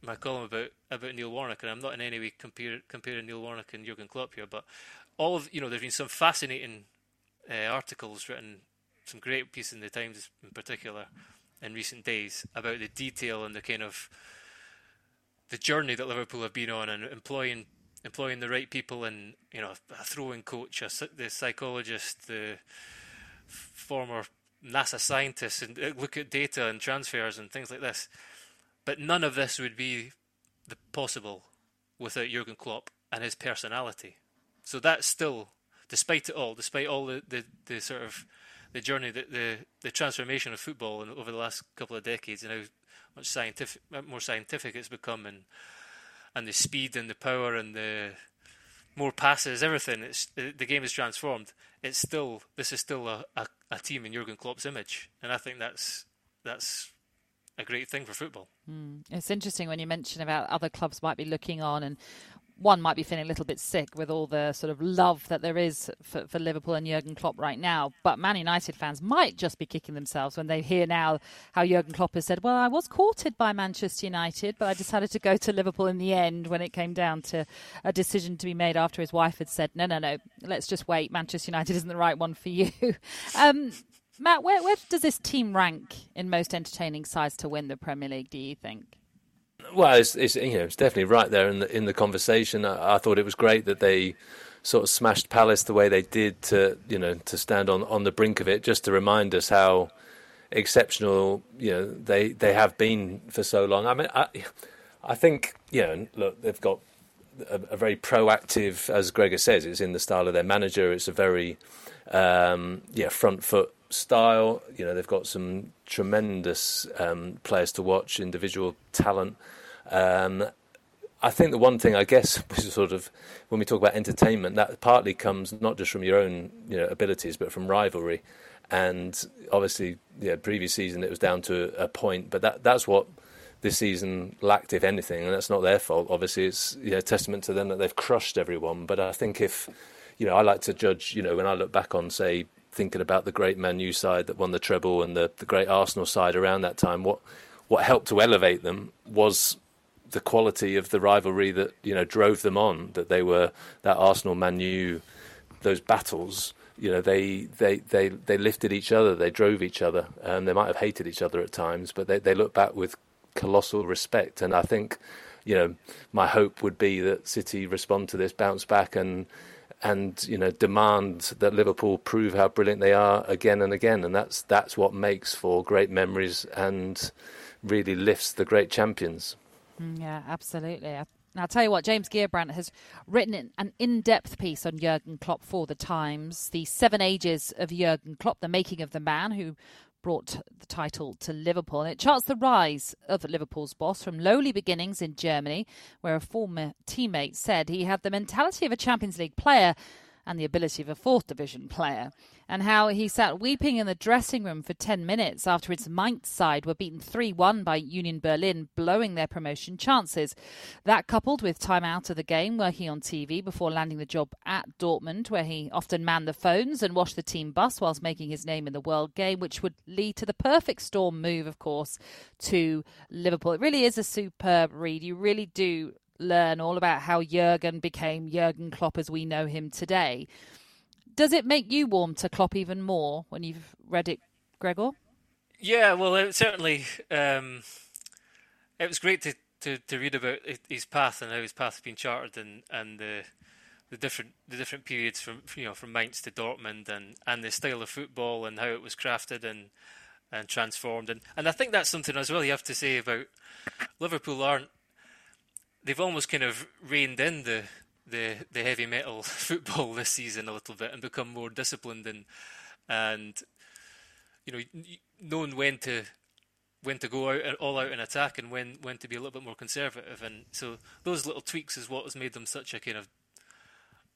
[SPEAKER 3] my column about about Neil Warnock, and I'm not in any way compare, comparing Neil Warnock and Jurgen Klopp here, but all of you know, there's been some fascinating uh, articles written, some great pieces in the Times in particular, in recent days about the detail and the kind of the journey that Liverpool have been on, and employing employing the right people, and you know, a throwing coach, a, the psychologist, the former NASA scientist, and uh, look at data and transfers and things like this. But none of this would be possible without Jurgen Klopp and his personality. So that's still, despite it all, despite all the, the, the sort of the journey, the, the the transformation of football and over the last couple of decades, and how much scientific, more scientific it's become, and and the speed and the power and the more passes, everything. It's the game is transformed. It's still this is still a, a, a team in Jurgen Klopp's image, and I think that's that's a great thing for football.
[SPEAKER 1] Mm. It's interesting when you mention about other clubs might be looking on and one might be feeling a little bit sick with all the sort of love that there is for, for, Liverpool and Jurgen Klopp right now. But Man United fans might just be kicking themselves when they hear now how Jurgen Klopp has said, "Well, I was courted by Manchester United, but I decided to go to Liverpool in the end when it came down to a decision to be made after his wife had said, "No, no, no, let's just wait. Manchester United isn't the right one for you." um, Matt, where, where does this team rank in most entertaining sides to win the Premier League? Do you think?
[SPEAKER 2] Well, it's, it's, you know it's definitely right there in the in the conversation. I, I, thought it was great that they sort of smashed Palace the way they did to you know to stand on, on the brink of it, just to remind us how exceptional you know they they have been for so long. I mean, I I think you know look they've got a, a very proactive, as Gregor says, it's in the style of their manager. It's a very um, yeah front foot style. You know they've got some tremendous um, players to watch, individual talent. Um, I think the one thing, I guess, which is sort of when we talk about entertainment, that partly comes not just from your own you know, abilities, but from rivalry. And obviously, yeah, previous season it was down to a point, but that that's what this season lacked, if anything, and that's not their fault. Obviously, it's you know, a testament to them that they've crushed everyone. But I think if you know, I like to judge. You know, when I look back on, say, thinking about the great Man U side that won the treble and the, the great Arsenal side around that time, what what helped to elevate them was the quality of the rivalry that you know drove them on. That they were that Arsenal Man U, those battles. You know, they, they, they, they lifted each other, they drove each other, and they might have hated each other at times, but they, they look back with colossal respect. And I think, you know, my hope would be that City respond to this, bounce back, and and you know demand that Liverpool prove how brilliant they are again and again, and that's that's what makes for great memories and really lifts the great champions.
[SPEAKER 1] Mm, yeah, absolutely. Now, I'll tell you what, James Gheerbrant has written an in depth piece on Jurgen Klopp for The Times, The Seven Ages of Jurgen Klopp, The Making of the Man Who Brought the Title to Liverpool. And it charts the rise of Liverpool's boss from lowly beginnings in Germany, where a former teammate said he had the mentality of a Champions League player and the ability of a fourth division player, and how he sat weeping in the dressing room for 10 minutes after its Mainz side were beaten 3 1 by Union Berlin, blowing their promotion chances. That coupled with time out of the game, working on TV before landing the job at Dortmund, where he often manned the phones and washed the team bus whilst making his name in the world game, which would lead to the perfect storm move, of course, to Liverpool. It really is a superb read. You really do learn all about how Jurgen became Jurgen Klopp as we know him today. Does it make you warm to Klopp even more when you've read it, Gregor?
[SPEAKER 3] Yeah, well, it certainly um, it was great to, to, to read about his path and how his path has been charted and and the the different the different periods from you know from Mainz to Dortmund and, and the style of football and how it was crafted and and transformed and, and I think that's something as well you have to say about Liverpool aren't they've almost kind of reined in the the the heavy metal football this season a little bit and become more disciplined and and you know knowing when to when to go out all out and attack and when when to be a little bit more conservative and so those little tweaks is what has made them such a kind of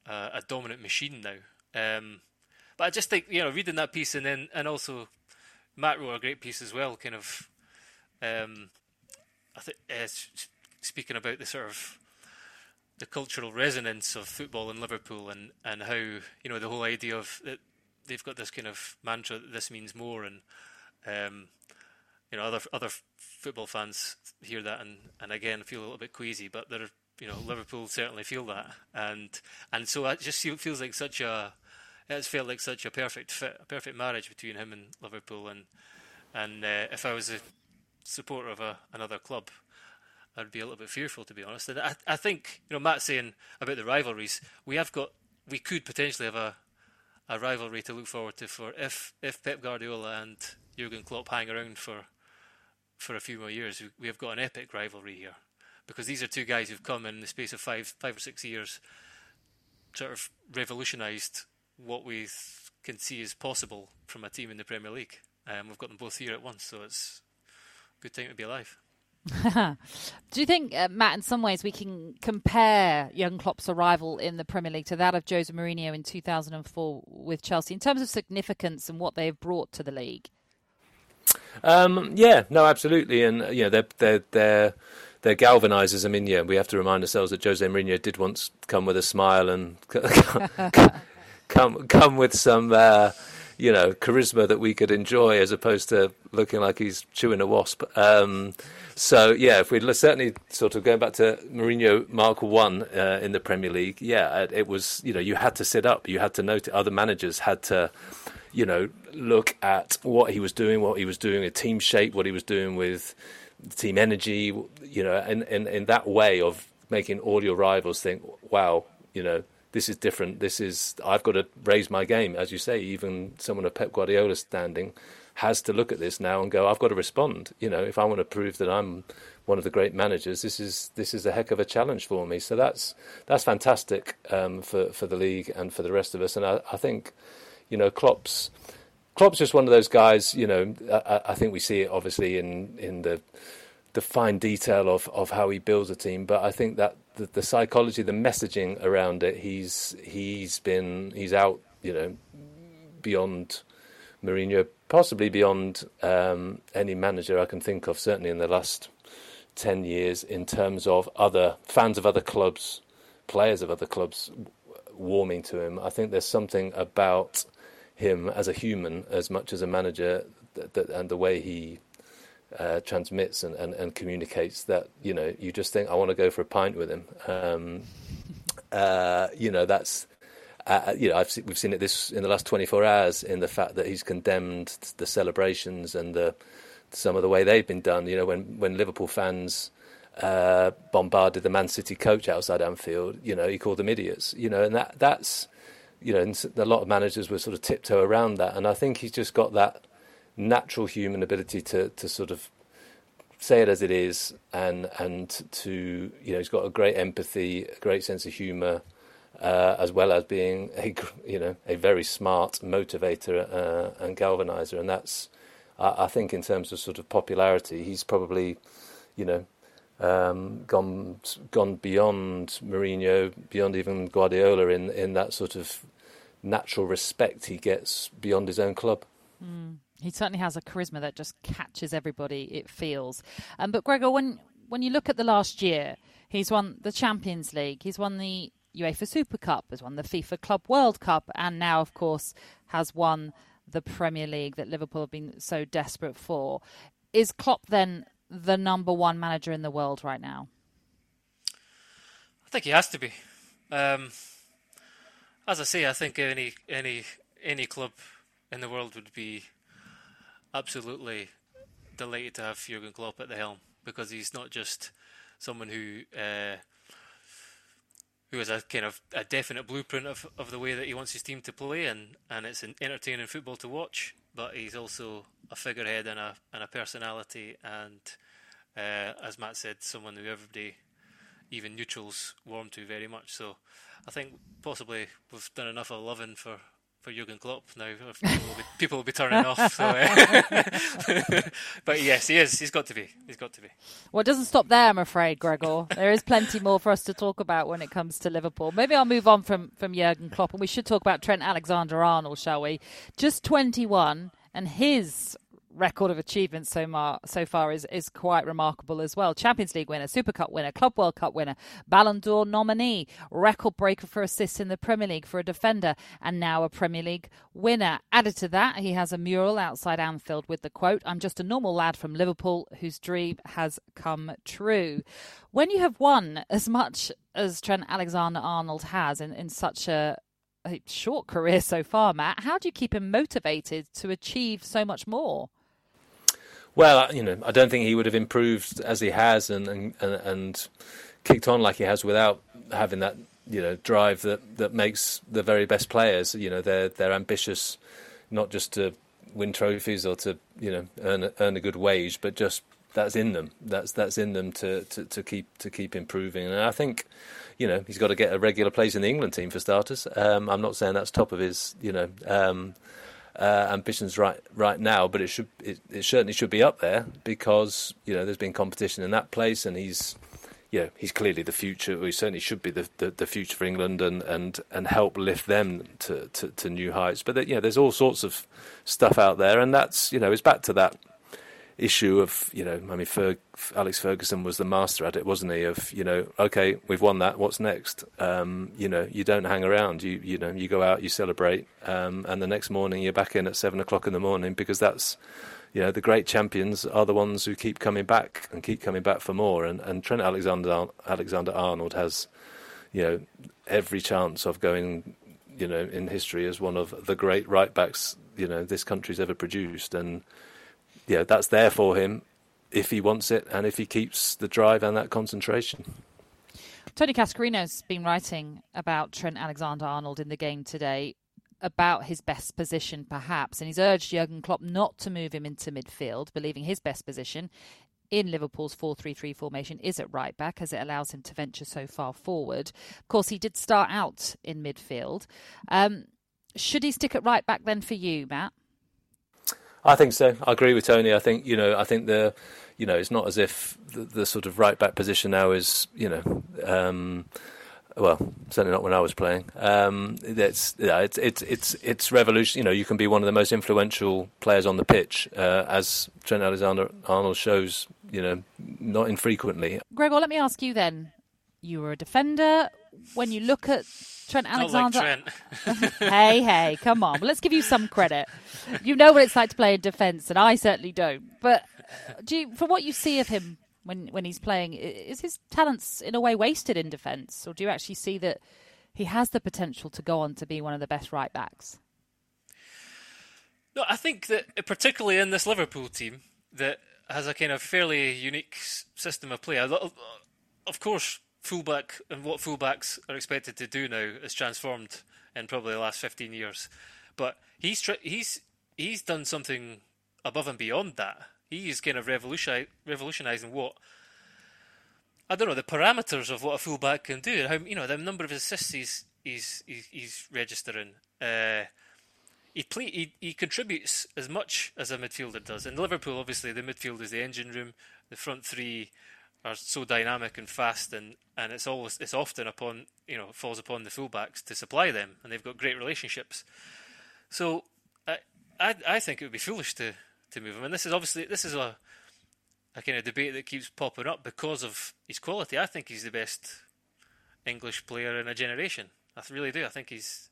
[SPEAKER 3] uh, a dominant machine now. Um, but I just think you know reading that piece and then and also Matt wrote a great piece as well, kind of. Um, I think uh, speaking about the sort of the cultural resonance of football in Liverpool and, and how you know the whole idea of that they've got this kind of mantra that this means more and um, you know other other football fans hear that and, and again feel a little bit queasy but they're you know Liverpool certainly feel that. And and so it just feels like such a it's felt like such a perfect fit a perfect marriage between him and Liverpool. And and uh, if I was a supporter of a, another club I'd be a little bit fearful, to be honest. And I, I think, you know, Matt saying about the rivalries, we have got, we could potentially have a, a rivalry to look forward to for if if Pep Guardiola and Jurgen Klopp hang around for for a few more years. We, we have got an epic rivalry here because these are two guys who've come in the space of five five or six years, sort of revolutionised what we can see is possible from a team in the Premier League. Um, we've got them both here at once, so it's a good time to be alive.
[SPEAKER 1] Do you think, uh, Matt, in some ways we can compare young Klopp's arrival in the Premier League to that of Jose Mourinho in 2004 with Chelsea in terms of significance and what they've brought to the league?
[SPEAKER 2] Um, yeah, no, absolutely, and uh, yeah, they're they're they're they're galvanisers. I mean, yeah, we have to remind ourselves that Jose Mourinho did once come with a smile and come come with some. Uh, you know, charisma that we could enjoy as opposed to looking like he's chewing a wasp. Um, so yeah, if we're certainly sort of going back to Mourinho Mark One uh, in the Premier League, yeah, it was you know you had to sit up, you had to note other managers had to you know look at what he was doing, what he was doing, a team shape, what he was doing with team energy, you know, and in, in that way of making all your rivals think, wow, you know, this is different. This is I've got to raise my game, as you say. Even someone of Pep Guardiola's standing has to look at this now and go, I've got to respond. You know, if I want to prove that I'm one of the great managers, this is this is a heck of a challenge for me. So that's that's fantastic um, for for the league and for the rest of us. And I, I think, you know, Klopp's. Klopp's just one of those guys, you know. I, I think we see it obviously in, in the the fine detail of, of how he builds a team, but I think that the, the psychology, the messaging around it, he's he's been he's out, you know, beyond Mourinho, possibly beyond um, any manager I can think of. Certainly in the last ten years, in terms of other fans of other clubs, players of other clubs warming to him. I think there's something about him as a human, as much as a manager, that, that, and the way he uh, transmits and, and, and, communicates that you know you just think I want to go for a pint with him. Um, uh, you know that's uh, uh you know we've seen it this in the last 24 hours in the fact that he's condemned the celebrations and the some of the way they've been done. You know when when Liverpool fans. Uh, bombarded the Man City coach outside Anfield. You know, he called them idiots. You know, and that that's you know, a lot of managers were sort of tiptoe around that. And I think he's just got that natural human ability to, to sort of say it as it is and and to you know he's got a great empathy a great sense of humor uh, as well as being a you know a very smart motivator uh, and galvanizer and that's I, I, think in terms of sort of popularity he's probably you know um, gone gone beyond Mourinho beyond even Guardiola in in that sort of natural respect he gets beyond his own club
[SPEAKER 1] mm. He certainly has a charisma that just catches everybody. It feels. Um, but Gregor, when when you look at the last year, he's won the Champions League, he's won the UEFA Super Cup, has won the FIFA Club World Cup, and now, of course, has won the Premier League that Liverpool have been so desperate for. Is Klopp then the number one manager in the world right now?
[SPEAKER 3] I think he has to be. Um, as I say, I think any any any club in the world would be absolutely delighted to have Jurgen Klopp at the helm because he's not just someone who uh, who has a kind of a definite blueprint of, of the way that he wants his team to play and, and it's an entertaining football to watch, but he's also a figurehead and a and a personality and uh, as Matt said, someone who everybody, even neutrals, warm to very much. So I think possibly we've done enough of loving for for Jurgen Klopp now. People will be, people will be turning off. So, uh, but yes, he is. He's got to be. He's got to be.
[SPEAKER 1] Well, it doesn't stop there, I'm afraid, Gregor. There is plenty more for us to talk about when it comes to Liverpool. Maybe I'll move on from from Jurgen Klopp, and we should talk about Trent Alexander-Arnold, shall we? Just 21, and his record of achievements so, so far is, is quite remarkable as well. Champions League winner, Super Cup winner, Club World Cup winner, Ballon d'Or nominee, record breaker for assists in the Premier League for a defender, and now a Premier League winner. Added to that, he has a mural outside Anfield with the quote, I'm just a normal lad from Liverpool whose dream has come true. When you have won as much as Trent Alexander Arnold has in, in such a, a short career so far, Matt, how do you keep him motivated to achieve so much more?
[SPEAKER 2] Well, you know, I don't think he would have improved as he has and and, and kicked on like he has without having that you know drive that, that makes the very best players. You know, they're they're ambitious, not just to win trophies or to you know earn a, earn a good wage, but just that's in them. That's that's in them to, to, to keep to keep improving. And I think, you know, he's got to get a regular place in the England team for starters. Um, I'm not saying that's top of his, you know. Um, uh, ambitions right right now, but it should it, it, certainly should be up there because you know there's been competition in that place, and he's you know he's clearly the future. He certainly should be the, the, the future for England and, and, and help lift them to, to, to new heights. But you know there's all sorts of stuff out there, and that's you know it's back to that issue of you know I mean Ferg, Alex Ferguson was the master at it wasn't he of you know okay we've won that what's next? Um, you know you don't hang around you you know you go out you celebrate um, and the next morning you're back in at seven o'clock in the morning because that's you know the great champions are the ones who keep coming back and keep coming back for more. And, and Trent Alexander Alexander Arnold has you know every chance of going you know in history as one of the great right backs you know this country's ever produced. And yeah, that's there for him if he wants it and if he keeps the drive and that concentration.
[SPEAKER 1] Tony Cascarino's been writing about Trent Alexander Arnold in the game today, about his best position perhaps, and he's urged Jurgen Klopp not to move him into midfield, believing his best position in Liverpool's 4 3 3 formation is at right back as it allows him to venture so far forward. Of course, he did start out in midfield. Um, should he stick at right back then for you, Matt?
[SPEAKER 2] I think so. I agree with Tony. I think you know. I think the, you know, it's not as if the, the sort of right back position now is you know, um, well, certainly not when I was playing. Um, it's yeah, it's it's it's it's revolution. You know, you can be one of the most influential players on the pitch, uh, as Trent Alexander Arnold shows. You know, not infrequently.
[SPEAKER 1] Gregor, let me ask you then. You were a defender. When you look at Trent Alexander.
[SPEAKER 3] Like
[SPEAKER 1] Trent. hey, hey, come on. Well, let's give you some credit. You know what it's like to play in defence, and I certainly don't. But do you, from what you see of him when when he's playing, is his talents in a way wasted in defence, or do you actually see that he has the potential to go on to be one of the best right backs?
[SPEAKER 3] No, I think that uh, particularly in this Liverpool team that has a kind of fairly unique system of play. Of course, fullback and what fullbacks are expected to do now is transformed in probably the last 15 years. But he's tr- he's he's done something above and beyond that. He's kind of revolutioni- revolutionising what I don't know the parameters of what a fullback can do. How you know the number of assists he's he's he's, he's registering. Uh, he, play, he he contributes as much as a midfielder does. In Liverpool, obviously, the midfield is the engine room. The front three are so dynamic and fast, and, and it's always it's often upon you know falls upon the fullbacks to supply them, and they've got great relationships. So I I, I think it would be foolish to, to move him, and this is obviously this is a a kind of debate that keeps popping up because of his quality. I think he's the best English player in a generation. I really do. I think he's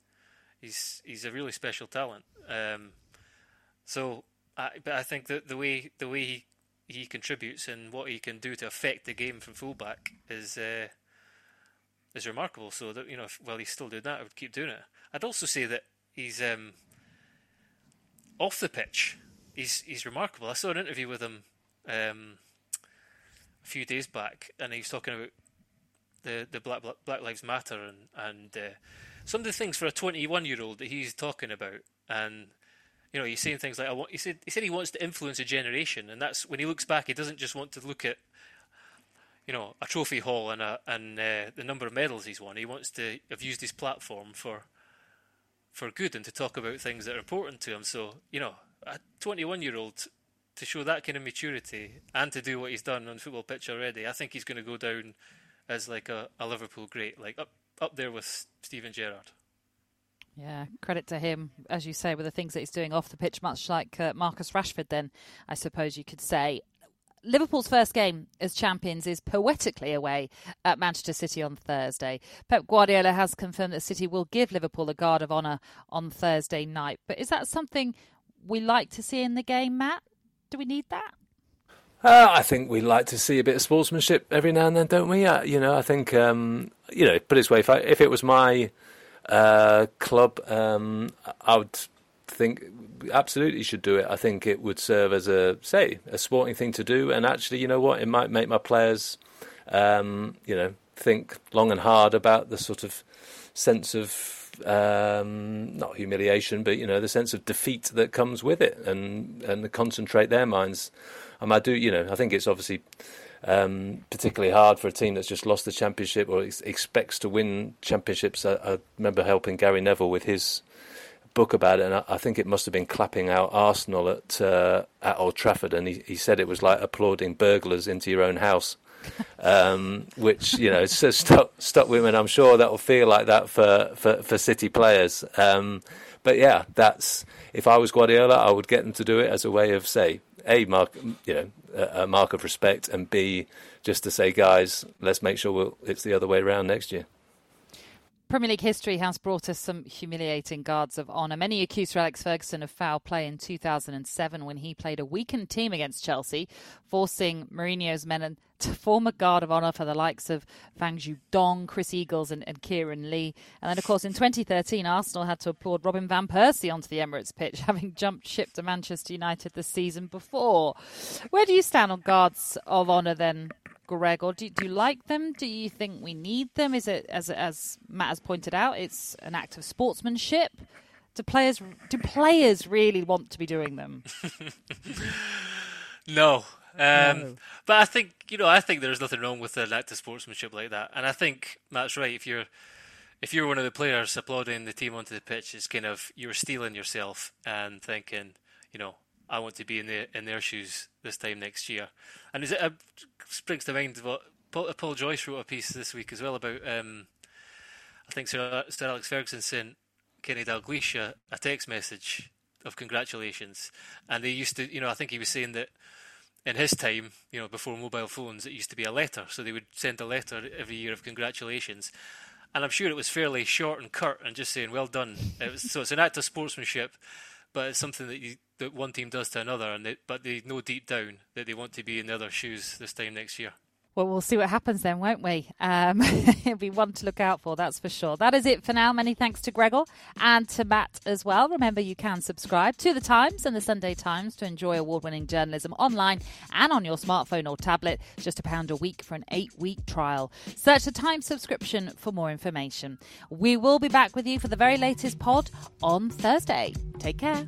[SPEAKER 3] he's he's a really special talent. Um, so, I, but I think that the way the way he he contributes and what he can do to affect the game from fullback is uh, is remarkable. So that you know, if, while he's still doing that, I would keep doing it. I'd also say that he's um, off the pitch. He's he's remarkable. I saw an interview with him um, a few days back, and he was talking about the the Black Black Lives Matter and and uh, some of the things for a 21 year old that he's talking about and you know, he's saying things like, "I want." He said, "He said he wants to influence a generation," and that's when he looks back. He doesn't just want to look at, you know, a trophy haul and a and uh, the number of medals he's won. He wants to have used his platform for, for good and to talk about things that are important to him. So, you know, a 21-year-old to show that kind of maturity and to do what he's done on the football pitch already, I think he's going to go down as like a, a Liverpool great, like up up there with Steven Gerrard.
[SPEAKER 1] Yeah, credit to him, as you say, with the things that he's doing off the pitch, much like uh, Marcus Rashford, then, I suppose you could say. Liverpool's first game as champions is poetically away at Manchester City on Thursday. Pep Guardiola has confirmed that City will give Liverpool a guard of honour on Thursday night. But is that something we like to see in the game, Matt? Do we need that?
[SPEAKER 2] Uh, I think we like to see a bit of sportsmanship every now and then, don't we? Uh, you know, I think, um, you know, put it this way, if, I, if it was my uh, club, um, I would think absolutely should do it. I think it would serve as a say a sporting thing to do, and actually, you know what, it might make my players, um, you know, think long and hard about the sort of sense of um, not humiliation, but you know, the sense of defeat that comes with it, and and concentrate their minds. And I do, you know, I think it's obviously um, particularly hard for a team that's just lost the championship or ex- expects to win championships. I, I, remember helping Gary Neville with his book about it, and I, I think it must have been clapping out Arsenal at uh, at Old Trafford, and he, he said it was like applauding burglars into your own house. um, which you know so stuck stuck with I'm sure that will feel like that for for, for City players. Um, but yeah, that's if I was Guardiola, I would get them to do it as a way of say a mark, you know, a, mark of respect, and b just to say, guys, let's make sure we'll, it's the other way around next year.
[SPEAKER 1] Premier League history has brought us some humiliating guards of honour. Many accused Alex Ferguson of foul play in 2007 when he played a weakened team against Chelsea, forcing Mourinho's men to form a guard of honour for the likes of Fang Dong, Chris Eagles, and, and Kieran Lee. And then, of course, in 2013, Arsenal had to applaud Robin Van Persie onto the Emirates pitch, having jumped ship to Manchester United the season before. Where do you stand on guards of honour then, Greg, or do, do you like them? Do you think we need them? Is it, as as Matt has pointed out, it's an act of sportsmanship? Do players do players really want to be doing them?
[SPEAKER 3] no. Um, no. But I think you know, I think there's nothing wrong with an act of sportsmanship like that, and I think Matt's right. If you're if you're one of the players applauding the team onto the pitch, it's kind of you're steeling yourself and thinking, you know, I want to be in their in their shoes this time next year. And it uh, springs to mind what Paul, uh, Paul, Joyce wrote a piece this week as well about. Um, I think Sir, Sir Alex Ferguson sent Kenny Dalglish a, a text message of congratulations, and they used to, you know, I think he was saying that in his time, you know, before mobile phones, it used to be a letter. So they would send a letter every year of congratulations. And I'm sure it was fairly short and curt and just saying, well done. It was, so it's an act of sportsmanship but it's something that you, that one team does to another, and they, but they know deep down that they want to be in the other shoes this time next year.
[SPEAKER 1] Well, we'll see what happens then, won't we? Um, it'll be one to look out for, that's for sure. That is it for now. Many thanks to Gregor and to Matt as well. Remember, you can subscribe to The Times and The Sunday Times to enjoy award winning journalism online and on your smartphone or tablet. Just a pound a week for an eight week trial. Search The Times subscription for more information. We will be back with you for the very latest pod on Thursday. Take care.